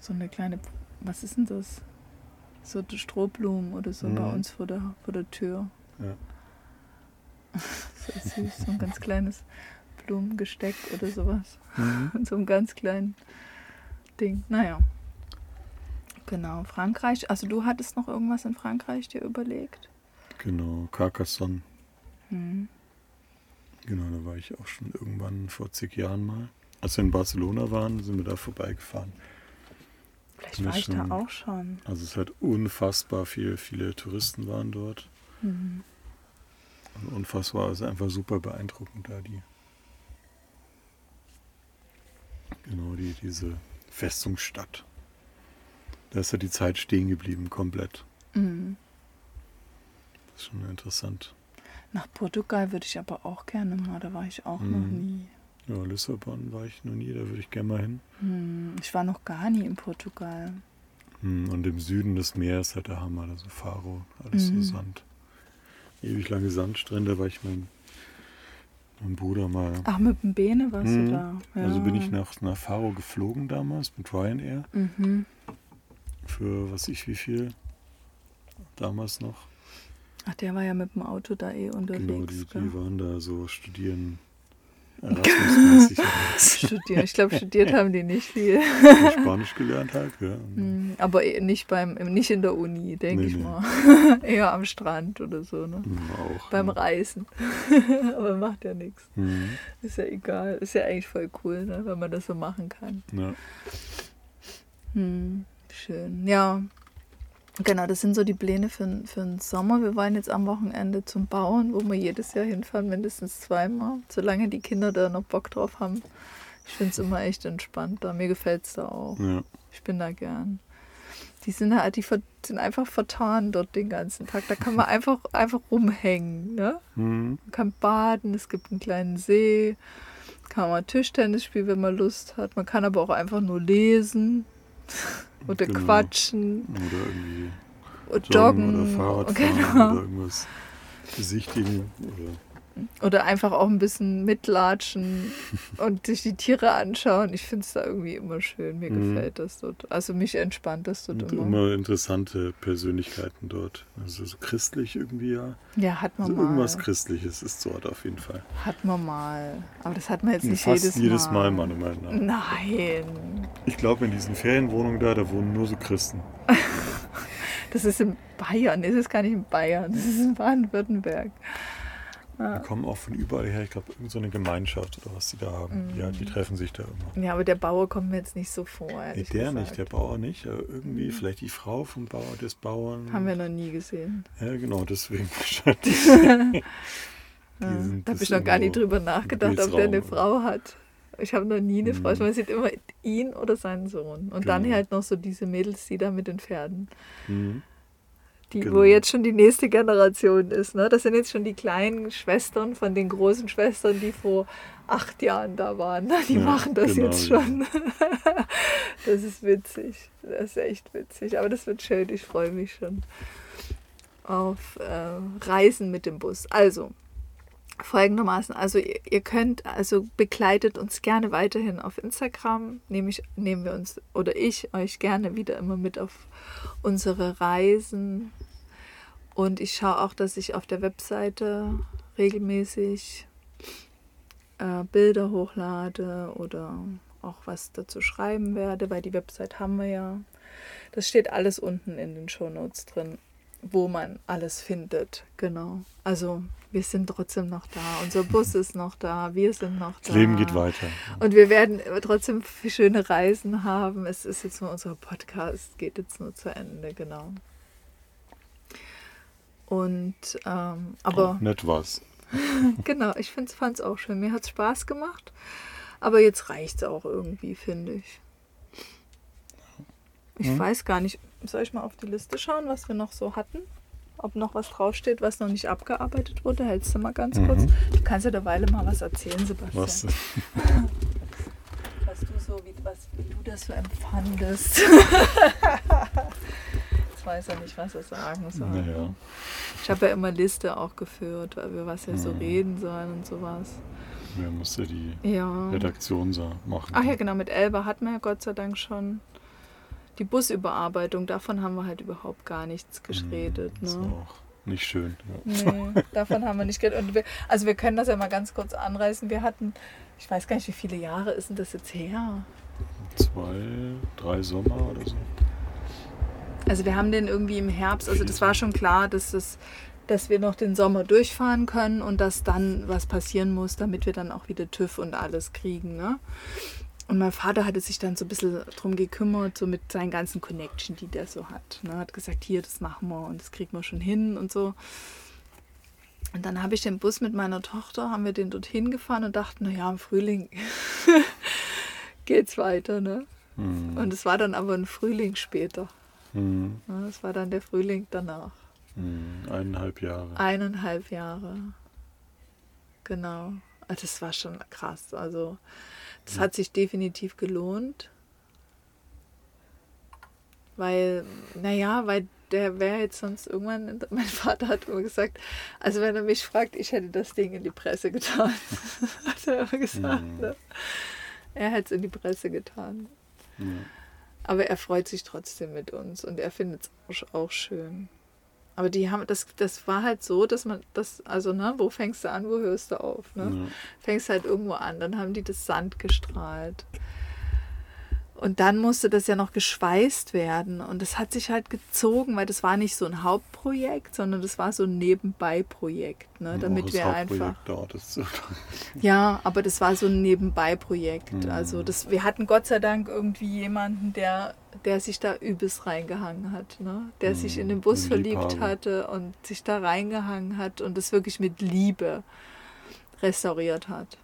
S1: so eine kleine, was ist denn das? So Strohblumen oder so bei
S2: Mhm.
S1: uns vor der, vor der Tür.
S2: Ja.
S1: So süß, so ein ganz kleines Blumengesteck oder sowas.
S2: Mhm.
S1: So einem ganz kleinen Ding. Naja. Genau, Frankreich. Also du hattest noch irgendwas in Frankreich dir überlegt?
S2: Genau, Carcassonne.
S1: Hm.
S2: Genau, da war ich auch schon irgendwann vor zig Jahren mal. Als wir in Barcelona waren, sind wir da vorbeigefahren.
S1: Vielleicht war ich da
S2: schon.
S1: auch schon.
S2: Also es hat unfassbar viel, viele Touristen waren dort.
S1: Hm.
S2: Und unfassbar, also einfach super beeindruckend da die. Genau, die, diese Festungsstadt. Da ist ja die Zeit stehen geblieben, komplett.
S1: Hm.
S2: Das ist schon interessant.
S1: Nach Portugal würde ich aber auch gerne mal. Da war ich auch noch
S2: Mhm.
S1: nie.
S2: Ja, Lissabon war ich noch nie, da würde ich gerne mal hin.
S1: Hm. Ich war noch gar nie in Portugal.
S2: Hm, Und im Süden des Meeres hat der Hammer, also Faro, alles
S1: Mhm.
S2: so Sand. Ewig lange Sandstrände, war ich mit meinem Bruder mal.
S1: Ach, mit dem Bene warst
S2: Mhm.
S1: du da. Ja.
S2: Also bin ich nach, nach Faro geflogen damals mit Ryanair
S1: Mhm.
S2: für was ich wie viel damals noch.
S1: Ach, der war ja mit dem Auto da eh
S2: Genau,
S1: unterwegs.
S2: die,
S1: gell?
S2: die waren da so studieren. Erasmus-mäßig
S1: Studieren. Ich glaube, studiert haben die nicht viel.
S2: Spanisch gelernt halt. Ja.
S1: Hm, Aber eh nicht, beim, nicht in der Uni, denke
S2: Nee,
S1: ich
S2: nee.
S1: mal. Eher am Strand oder so, ne?
S2: Auch.
S1: Beim
S2: ja.
S1: Reisen. Aber macht ja nichts.
S2: Mhm.
S1: Ist ja egal. Ist ja eigentlich voll cool, ne? wenn man das so machen kann.
S2: Ja.
S1: Hm, schön. Ja. Genau, das sind so die Pläne für, für den Sommer. Wir wollen jetzt am Wochenende zum Bauern, wo wir jedes Jahr hinfahren, mindestens zweimal, solange die Kinder da noch Bock drauf haben. Ich finde es immer echt entspannt da. Mir gefällt es da auch.
S2: Ja.
S1: Ich bin da gern. Die sind halt, die sind einfach vertan dort den ganzen Tag. Da kann man einfach, einfach rumhängen. Ne?
S2: Mhm.
S1: Man kann baden, es gibt einen kleinen See, kann man Tischtennis spielen, wenn man Lust hat. Man kann aber auch einfach nur lesen oder
S2: Genau.
S1: quatschen
S2: Oder irgendwie joggen,
S1: joggen.
S2: oder Fahrrad
S1: genau.
S2: fahren oder irgendwas besichtigen. Oder
S1: Oder einfach auch ein bisschen mitlatschen und sich die Tiere anschauen. Ich finde es da irgendwie immer schön. Mir
S2: Mhm.
S1: gefällt das dort. Also mich entspannt das dort
S2: und
S1: immer.
S2: immer interessante Persönlichkeiten dort. Also so christlich irgendwie ja.
S1: Ja, hat man
S2: Also
S1: mal.
S2: irgendwas Christliches ist dort auf jeden Fall.
S1: Hat man mal. Aber das hat man jetzt nicht
S2: Fast
S1: jedes,
S2: jedes Mal,
S1: Mal.
S2: meiner Meinung nach.
S1: Nein.
S2: Ich glaube, in diesen Ferienwohnungen da, da wohnen nur so Christen.
S1: Das ist in Bayern. Das ist gar nicht in Bayern. Das ist in Baden-Württemberg.
S2: Die kommen auch von überall her. Ich glaube, irgendeine so eine Gemeinschaft oder was die da haben.
S1: Mhm.
S2: Ja, die treffen sich da immer.
S1: Ja, aber der Bauer kommt mir jetzt nicht so vor.
S2: Nee, der
S1: gesagt.
S2: nicht, der Bauer nicht. Aber irgendwie vielleicht die Frau vom Bauer, des Bauern.
S1: Haben wir noch nie gesehen.
S2: Ja, genau, deswegen wahrscheinlich.
S1: Ja, da habe ich noch gar nicht drüber nachgedacht, ob der eine Frau hat. Ich habe noch nie eine Frau.
S2: Mhm.
S1: Man sieht immer ihn oder seinen Sohn. Und dann
S2: Genau.
S1: halt noch so diese Mädels, die da mit den Pferden.
S2: Mhm.
S1: Die,
S2: Genau.
S1: Wo jetzt schon die nächste Generation ist. Ne? Das sind jetzt schon die kleinen Schwestern von den großen Schwestern, die vor acht Jahren da waren. Ne? Die
S2: Ja,
S1: machen das
S2: genau,
S1: jetzt
S2: ja.
S1: schon. das ist witzig. Das ist echt witzig. Aber das wird schön. Ich freue mich schon auf äh, Reisen mit dem Bus. Also, folgendermaßen. Also ihr, ihr, könnt, also begleitet uns gerne weiterhin auf Instagram. Nehme ich, nehmen wir uns oder ich euch gerne wieder immer mit auf unsere Reisen. Und ich schaue auch, dass ich auf der Webseite regelmäßig äh, Bilder hochlade oder auch was dazu schreiben werde, weil die Website haben wir ja. Das steht alles unten in den Show Notes drin, wo man alles findet. Genau. Also wir sind trotzdem noch da. Unser Bus ist noch da. Wir sind noch da.
S2: Das Leben geht weiter.
S1: Und wir werden trotzdem schöne Reisen haben. Es ist jetzt nur unser Podcast, geht jetzt nur zu Ende, genau. Und ähm, aber.
S2: Oh, nett was.
S1: genau, ich fand es auch schön. Mir hat es Spaß gemacht. Aber jetzt reicht es auch irgendwie, finde ich. Ich hm. weiß gar nicht. Soll ich mal auf die Liste schauen, was wir noch so hatten? Ob noch was draufsteht, was noch nicht abgearbeitet wurde? Hältst du mal ganz mhm. kurz? Du kannst ja derweile mal was erzählen, Sebastian. Was? was du so, wie, was, wie du das so empfandest. Jetzt weiß er nicht, was er sagen soll. Naja. Ich habe ja immer Liste auch geführt, weil wir was ja so mhm. reden sollen und sowas.
S2: Wer musste die ja. Redaktion so machen?
S1: Ach ja, genau, mit Elba hatten wir ja Gott sei Dank schon die Busüberarbeitung. Davon haben wir halt überhaupt gar nichts geredet.
S2: Mm, ne? auch nicht schön.
S1: Ja. Nee, davon haben wir nicht geredet. Wir, also wir können das ja mal ganz kurz anreißen. Wir hatten, ich weiß gar nicht, wie viele Jahre ist denn das jetzt her?
S2: Zwei, drei Sommer oder so.
S1: Also wir haben den irgendwie im Herbst, also das war schon klar, dass das dass wir noch den Sommer durchfahren können und dass dann was passieren muss, damit wir dann auch wieder TÜV und alles kriegen. Ne? Und mein Vater hatte sich dann so ein bisschen drum gekümmert, so mit seinen ganzen Connection, die der so hat. Ne? Hat gesagt, hier, das machen wir und das kriegen wir schon hin und so. Und dann habe ich den Bus mit meiner Tochter, haben wir den dorthin gefahren und dachten, naja, im Frühling geht's weiter. Ne? Mhm. Und es war dann aber ein Frühling später. Mhm. Das war dann der Frühling danach.
S2: Hm, eineinhalb Jahre.
S1: Eineinhalb Jahre. Genau. Ah, das war schon krass. Also, das ja. hat sich definitiv gelohnt. Weil, naja, weil der wäre jetzt sonst irgendwann, mein Vater hat immer gesagt, also wenn er mich fragt, ich hätte das Ding in die Presse getan. hat er immer gesagt. Mhm. Ne? Er hätte es in die Presse getan. Ja. Aber er freut sich trotzdem mit uns und er findet es auch schön. Aber die haben, das, das war halt so, dass man das, also, ne, wo fängst du an, wo hörst du auf, ne? Ja. Fängst halt irgendwo an, dann haben die das Sand gestrahlt. Und dann musste das ja noch geschweißt werden. Und das hat sich halt gezogen, weil das war nicht so ein Hauptprojekt, sondern das war so ein Nebenbei-Projekt, ne? damit wir einfach. Ja, aber das war so ein Nebenbei-Projekt. Mhm. Also das, wir hatten Gott sei Dank irgendwie jemanden, der, der sich da übelst reingehangen hat, ne? der mhm. sich in den Bus verliebt hatte und sich da reingehangen hat und das wirklich mit Liebe restauriert hat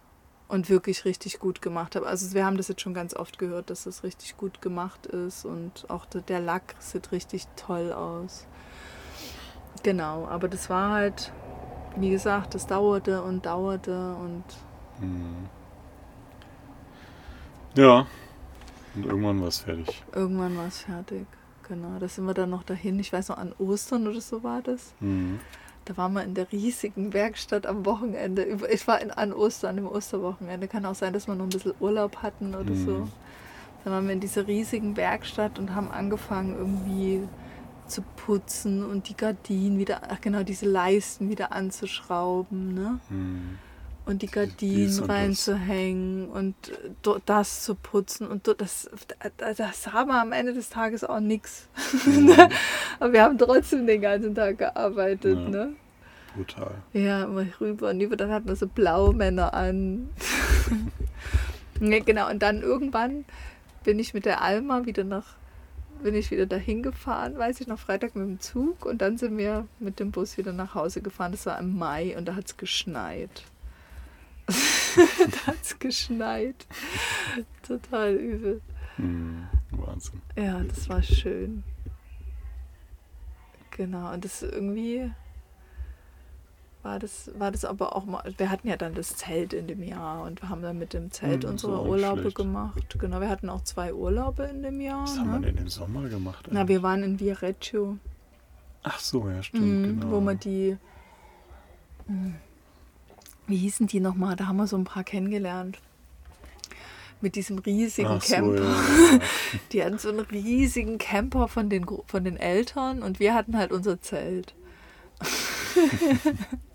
S1: und wirklich richtig gut gemacht habe. Also wir haben das jetzt schon ganz oft gehört, dass das richtig gut gemacht ist und auch der Lack sieht richtig toll aus. Genau, aber das war halt, wie gesagt, das dauerte und dauerte und.
S2: Mhm. Ja, und irgendwann war es fertig.
S1: Irgendwann war es fertig, genau. Da sind wir dann noch dahin. Ich weiß noch, an Ostern oder so war das. Mhm. Da waren wir in der riesigen Werkstatt am Wochenende. Ich war in, an Ostern, im Osterwochenende. Kann auch sein, dass wir noch ein bisschen Urlaub hatten oder mhm. so. Da waren wir in dieser riesigen Werkstatt und haben angefangen irgendwie zu putzen und die Gardinen wieder, ach genau, diese Leisten wieder anzuschrauben, ne? Mhm. Und die Gardinen reinzuhängen und das zu putzen und das, das haben wir am Ende des Tages auch nichts. Mhm. Aber wir haben trotzdem den ganzen Tag gearbeitet, ja. ne?
S2: Brutal.
S1: Ja, immer rüber und über, dann hatten wir so Blaumänner an. ja, genau, und dann irgendwann bin ich mit der Alma wieder nach, bin ich wieder dahin gefahren, weiß ich noch, Freitag mit dem Zug und dann sind wir mit dem Bus wieder nach Hause gefahren. Das war im Mai und da hat es geschneit. da hat es geschneit. Total übel.
S2: Mm, Wahnsinn.
S1: Ja, das war schön. Genau, und das irgendwie war das, war das aber auch mal, wir hatten ja dann das Zelt in dem Jahr und wir haben dann mit dem Zelt hm, unsere Urlaube schlecht. gemacht. Genau, wir hatten auch zwei Urlaube in dem Jahr.
S2: Was ne? haben wir denn im Sommer gemacht?
S1: Eigentlich? Na, wir waren in Viareggio.
S2: Ach so, ja, stimmt, mhm,
S1: genau. Wo man die, hm, wie hießen die nochmal? Da haben wir so ein paar kennengelernt. Mit diesem riesigen
S2: Ach so,
S1: Camper.
S2: ja, ja.
S1: Die hatten so einen riesigen Camper von den, von den Eltern und wir hatten halt unser Zelt.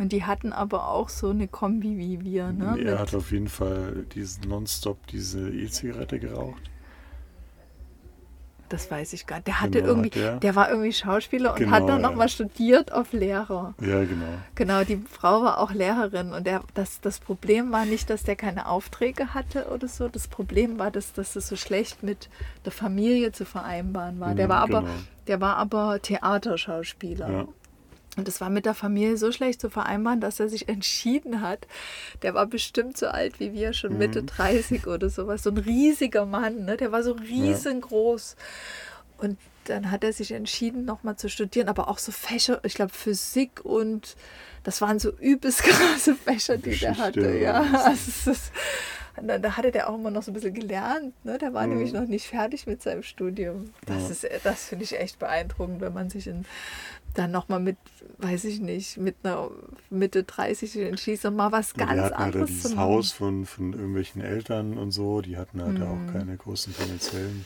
S1: und die hatten aber auch so eine Kombi wie wir. Ne?
S2: er
S1: Mit-
S2: hat auf jeden Fall diesen nonstop diese E-Zigarette geraucht.
S1: Das weiß ich gar nicht. Der hatte
S2: Genau,
S1: irgendwie,
S2: der.
S1: der war irgendwie Schauspieler und
S2: Genau,
S1: hat dann
S2: ja.
S1: nochmal studiert auf Lehrer.
S2: Ja, genau.
S1: Genau, die Frau war auch Lehrerin und der, das, das Problem war nicht, dass der keine Aufträge hatte oder so. Das Problem war, dass, dass es so schlecht mit der Familie zu vereinbaren war. Der
S2: Mhm,
S1: war aber,
S2: genau.
S1: der war aber Theaterschauspieler.
S2: Ja.
S1: Und das war mit der Familie so schlecht zu vereinbaren, dass er sich entschieden hat. Der war bestimmt so alt wie wir, schon Mitte 30 oder sowas. So ein riesiger Mann, ne? der war so riesengroß. Und dann hat er sich entschieden, nochmal zu studieren, aber auch so Fächer, ich glaube Physik und das waren so übelst krasse Fächer, die der hatte. Ja, also es ist, dann, da hatte der auch immer noch so ein bisschen gelernt. Ne? Der war
S2: Mhm.
S1: nämlich noch nicht fertig mit seinem Studium. Das,
S2: Ja.
S1: ist, das finde ich echt beeindruckend, wenn man sich in, dann nochmal mit, weiß ich nicht, mit einer Mitte 30 entschließt, nochmal was ganz
S2: die hatten halt
S1: anderes
S2: dieses
S1: zu machen.
S2: Haus von, von irgendwelchen Eltern und so, die hatten halt
S1: Mhm.
S2: auch keine großen finanziellen.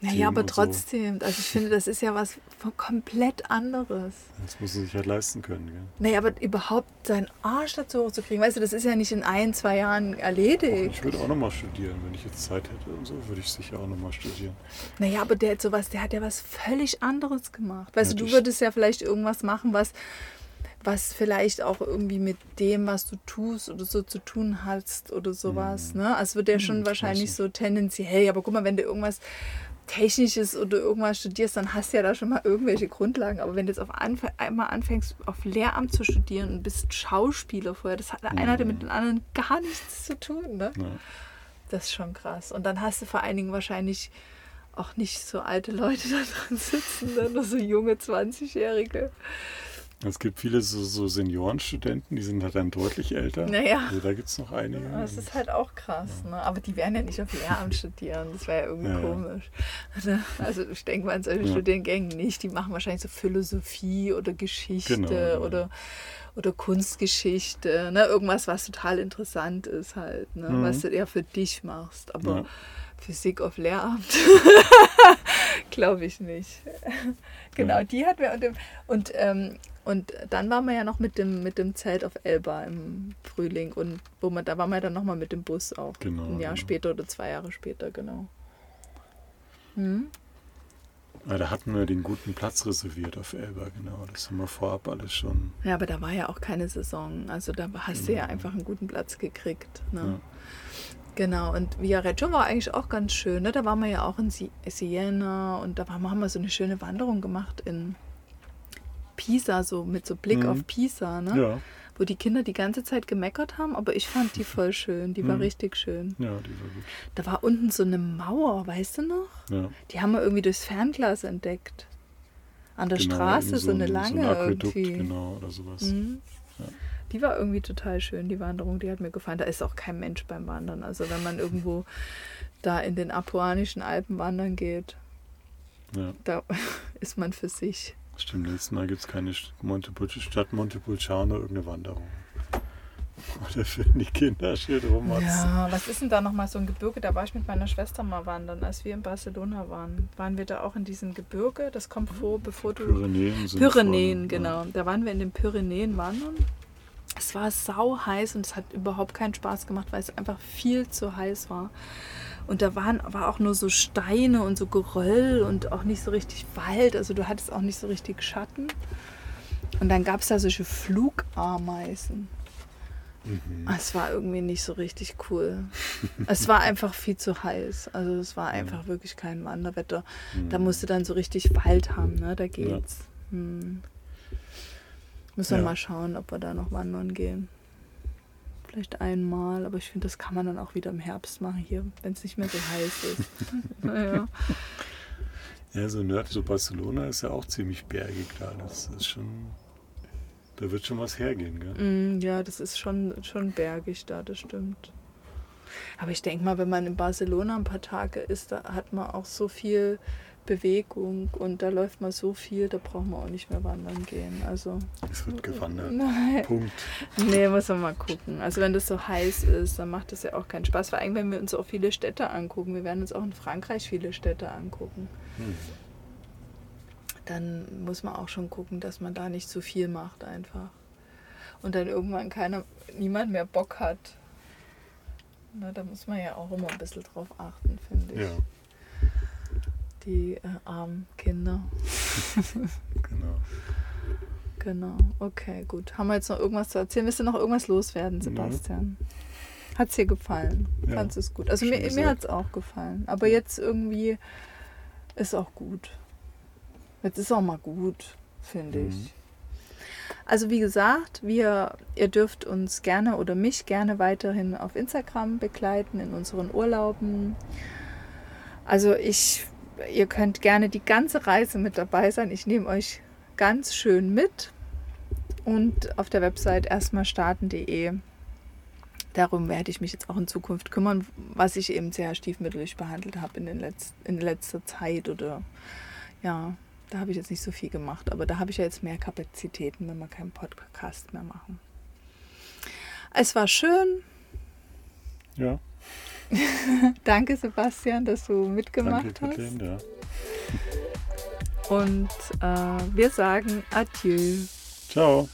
S1: Naja, aber
S2: und so.
S1: trotzdem, also ich finde, das ist ja was komplett anderes.
S2: Das muss man sich halt leisten können. Gell?
S1: Naja, aber überhaupt seinen Arsch dazu hochzukriegen, weißt du, das ist ja nicht in ein, zwei Jahren erledigt.
S2: Ich würde auch nochmal studieren, wenn ich jetzt Zeit hätte und so, würde ich sicher auch nochmal studieren.
S1: Naja, aber der hat sowas, der hat ja was völlig anderes gemacht. Weißt
S2: Ja,
S1: du, du würdest ja vielleicht irgendwas machen, was, was vielleicht auch irgendwie mit dem, was du tust oder so zu tun hast oder sowas. Ne? Also wird ja schon
S2: Hm, weiß
S1: wahrscheinlich so tendenziell, aber guck mal, wenn du irgendwas Technisches oder irgendwas studierst, dann hast du ja da schon mal irgendwelche Grundlagen. Aber wenn du jetzt auf Anf einmal anfängst, auf Lehramt zu studieren und bist Schauspieler vorher, das hat der eine hatte mit dem anderen gar nichts zu tun. Ne?
S2: Ja.
S1: Das ist schon krass. Und dann hast du vor allen Dingen wahrscheinlich auch nicht so alte Leute da drin sitzen, nur so junge 20-Jährige.
S2: Es gibt viele so, so Seniorenstudenten, die sind halt dann deutlich älter.
S1: Naja.
S2: Also da gibt es noch einige.
S1: Das ist halt auch krass. Ne? Aber die werden ja nicht auf Lehramt studieren. Das wäre ja irgendwie
S2: Ja, ja.
S1: komisch. Ne? Also ich denke mal an solche
S2: Ja.
S1: Studiengängen nicht. Die machen wahrscheinlich so Philosophie oder Geschichte
S2: Genau, ja.
S1: oder, oder Kunstgeschichte. Ne? Irgendwas, was total interessant ist halt. Ne?
S2: Mhm.
S1: Was du eher für dich machst. Aber
S2: Ja.
S1: Physik auf Lehramt glaube ich nicht. genau,
S2: Ja.
S1: die hatten wir. Und, und, ähm, und dann waren wir ja noch mit dem, mit dem Zelt auf Elba im Frühling. Und wo man, da waren wir dann nochmal mit dem Bus auch.
S2: Genau,
S1: Ein Jahr
S2: genau.
S1: später oder zwei Jahre später, genau. Hm?
S2: Ja, da hatten wir den guten Platz reserviert auf Elba, genau. Das haben wir vorab alles schon.
S1: Ja, aber da war ja auch keine Saison. Also da hast du ja
S2: Ja.
S1: einfach einen guten Platz gekriegt. Ne?
S2: Ja.
S1: Genau, und Viareggio war eigentlich auch ganz schön. Ne? Da waren wir ja auch in Sie- Siena und da haben wir so eine schöne Wanderung gemacht in Pisa, so mit so Blick
S2: Mhm.
S1: auf Pisa, ne?
S2: Ja,
S1: wo die Kinder die ganze Zeit gemeckert haben, aber ich fand die voll schön. Die war
S2: Mhm.
S1: richtig schön.
S2: ja, die war gut.
S1: Da war unten so eine Mauer, weißt du noch?
S2: Ja,
S1: Die haben wir irgendwie durchs Fernglas entdeckt. An der
S2: genau,
S1: Straße,
S2: irgendwie
S1: so eine
S2: ein-
S1: lange
S2: so ein Aquädukt,
S1: irgendwie.
S2: genau, oder sowas.
S1: Mhm.
S2: Ja.
S1: Die war irgendwie total schön, die Wanderung, die hat mir gefallen. Da ist auch kein Mensch beim Wandern. Also wenn man irgendwo da in den apuanischen Alpen wandern geht,
S2: Ja,
S1: da ist man für sich.
S2: Stimmt. Nächstes Mal gibt es keine St- Montepul Stadt Montepulciano irgendeine Wanderung. Oder für die Kinder schön rummatzen.
S1: Ja, was ist denn da nochmal so ein Gebirge? Da war ich mit meiner Schwester mal wandern, als wir in Barcelona waren. Waren wir da auch in diesem Gebirge? Das kommt vor, bevor du...
S2: Pyrenäen sind
S1: Pyrenäen,
S2: von-
S1: genau. Da waren wir in den Pyrenäen wandern. Es war sau heiß und es hat überhaupt keinen Spaß gemacht, weil es einfach viel zu heiß war. Und da waren, war auch nur so Steine und so Geröll und auch nicht so richtig Wald. Also du hattest auch nicht so richtig Schatten. Und dann gab es da solche Flugameisen.
S2: Mhm.
S1: Es war irgendwie nicht so richtig cool. es war einfach viel zu heiß. Also es war einfach wirklich kein Wanderwetter. Da
S2: Mhm.
S1: musst du dann so richtig Wald haben, ne? Da geht's. Hm. Müssen wir
S2: Ja.
S1: mal schauen, ob wir da noch wandern gehen. Vielleicht einmal, aber ich finde, das kann man dann auch wieder im Herbst machen hier, wenn es nicht mehr so heiß ist. naja.
S2: Ja, so nördlich, so Barcelona ist ja auch ziemlich bergig da. Das ist schon. Da wird schon was hergehen, gell?
S1: Mm, ja, das ist schon, schon bergig da, das stimmt. Aber ich denke mal, wenn man in Barcelona ein paar Tage ist, da hat man auch so viel Bewegung und da läuft mal so viel, da brauchen wir auch nicht mehr wandern gehen. Also
S2: Es wird gewandert.
S1: nein.
S2: Punkt.
S1: Nee, muss man mal gucken. Also wenn das so heiß ist, dann macht das ja auch keinen Spaß. Vor allem, wenn wir uns auch viele Städte angucken. Wir werden uns auch in Frankreich viele Städte angucken.
S2: Hm.
S1: Dann muss man auch schon gucken, dass man da nicht zu viel macht einfach. Und dann irgendwann keiner, niemand mehr Bock hat. Na, da muss man ja auch immer ein bisschen drauf achten, finde ich.
S2: Ja,
S1: Die äh, armen Kinder.
S2: genau.
S1: Genau, okay, gut. Haben wir jetzt noch irgendwas zu erzählen? Willst du noch irgendwas loswerden. Sebastian? Hat es dir gefallen?
S2: Ja,
S1: Fandest du es gut? Also
S2: schön
S1: mir, mir hat es auch gefallen. Aber jetzt irgendwie ist auch gut. Jetzt ist auch mal gut, finde
S2: Mhm.
S1: ich. Also wie gesagt, wir, ihr dürft uns gerne oder mich gerne weiterhin auf Instagram begleiten in unseren Urlauben. Also ich, ihr könnt gerne die ganze Reise mit dabei sein. Ich nehme euch ganz schön mit. Und auf der Website erstmal starten.de. Darum werde ich mich jetzt auch in Zukunft kümmern, was ich eben sehr stiefmütterlich behandelt habe in, den Letz in letzter Zeit. Oder ja, da habe ich jetzt nicht so viel gemacht. Aber da habe ich ja jetzt mehr Kapazitäten, wenn wir keinen Podcast mehr machen. Es war schön.
S2: Ja,
S1: Danke, Sebastian, dass du mitgemacht
S2: danke,
S1: hast.
S2: Ja.
S1: Und äh, wir sagen Adieu.
S2: Ciao.